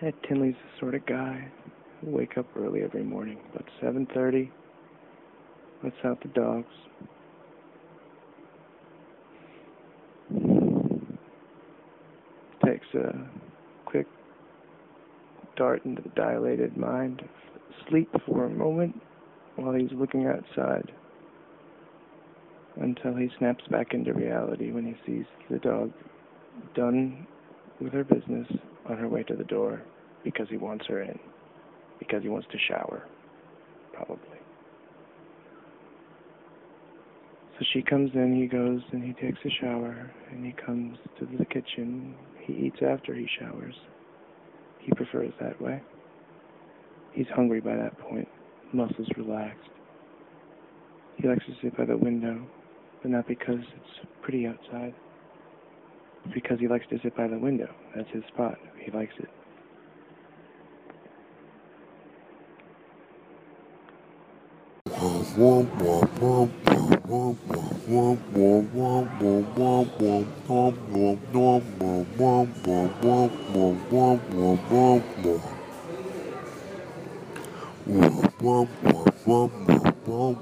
Tinley's the sort of guy who wake up early every morning, about 7.30, lets out the dogs. Takes a quick dart into the dilated mind of sleep for a moment while he's looking outside until he snaps back into reality when he sees the dog done with her business on her way to the door because he wants her in, because he wants to shower, probably. So she comes in, he goes and he takes a shower, and he comes to the kitchen. He eats after he showers. He prefers that way. He's hungry by that point, muscles relaxed. He likes to sit by the window, but not because it's pretty outside. Because he likes to sit by the window. That's his spot. He likes it. Wow.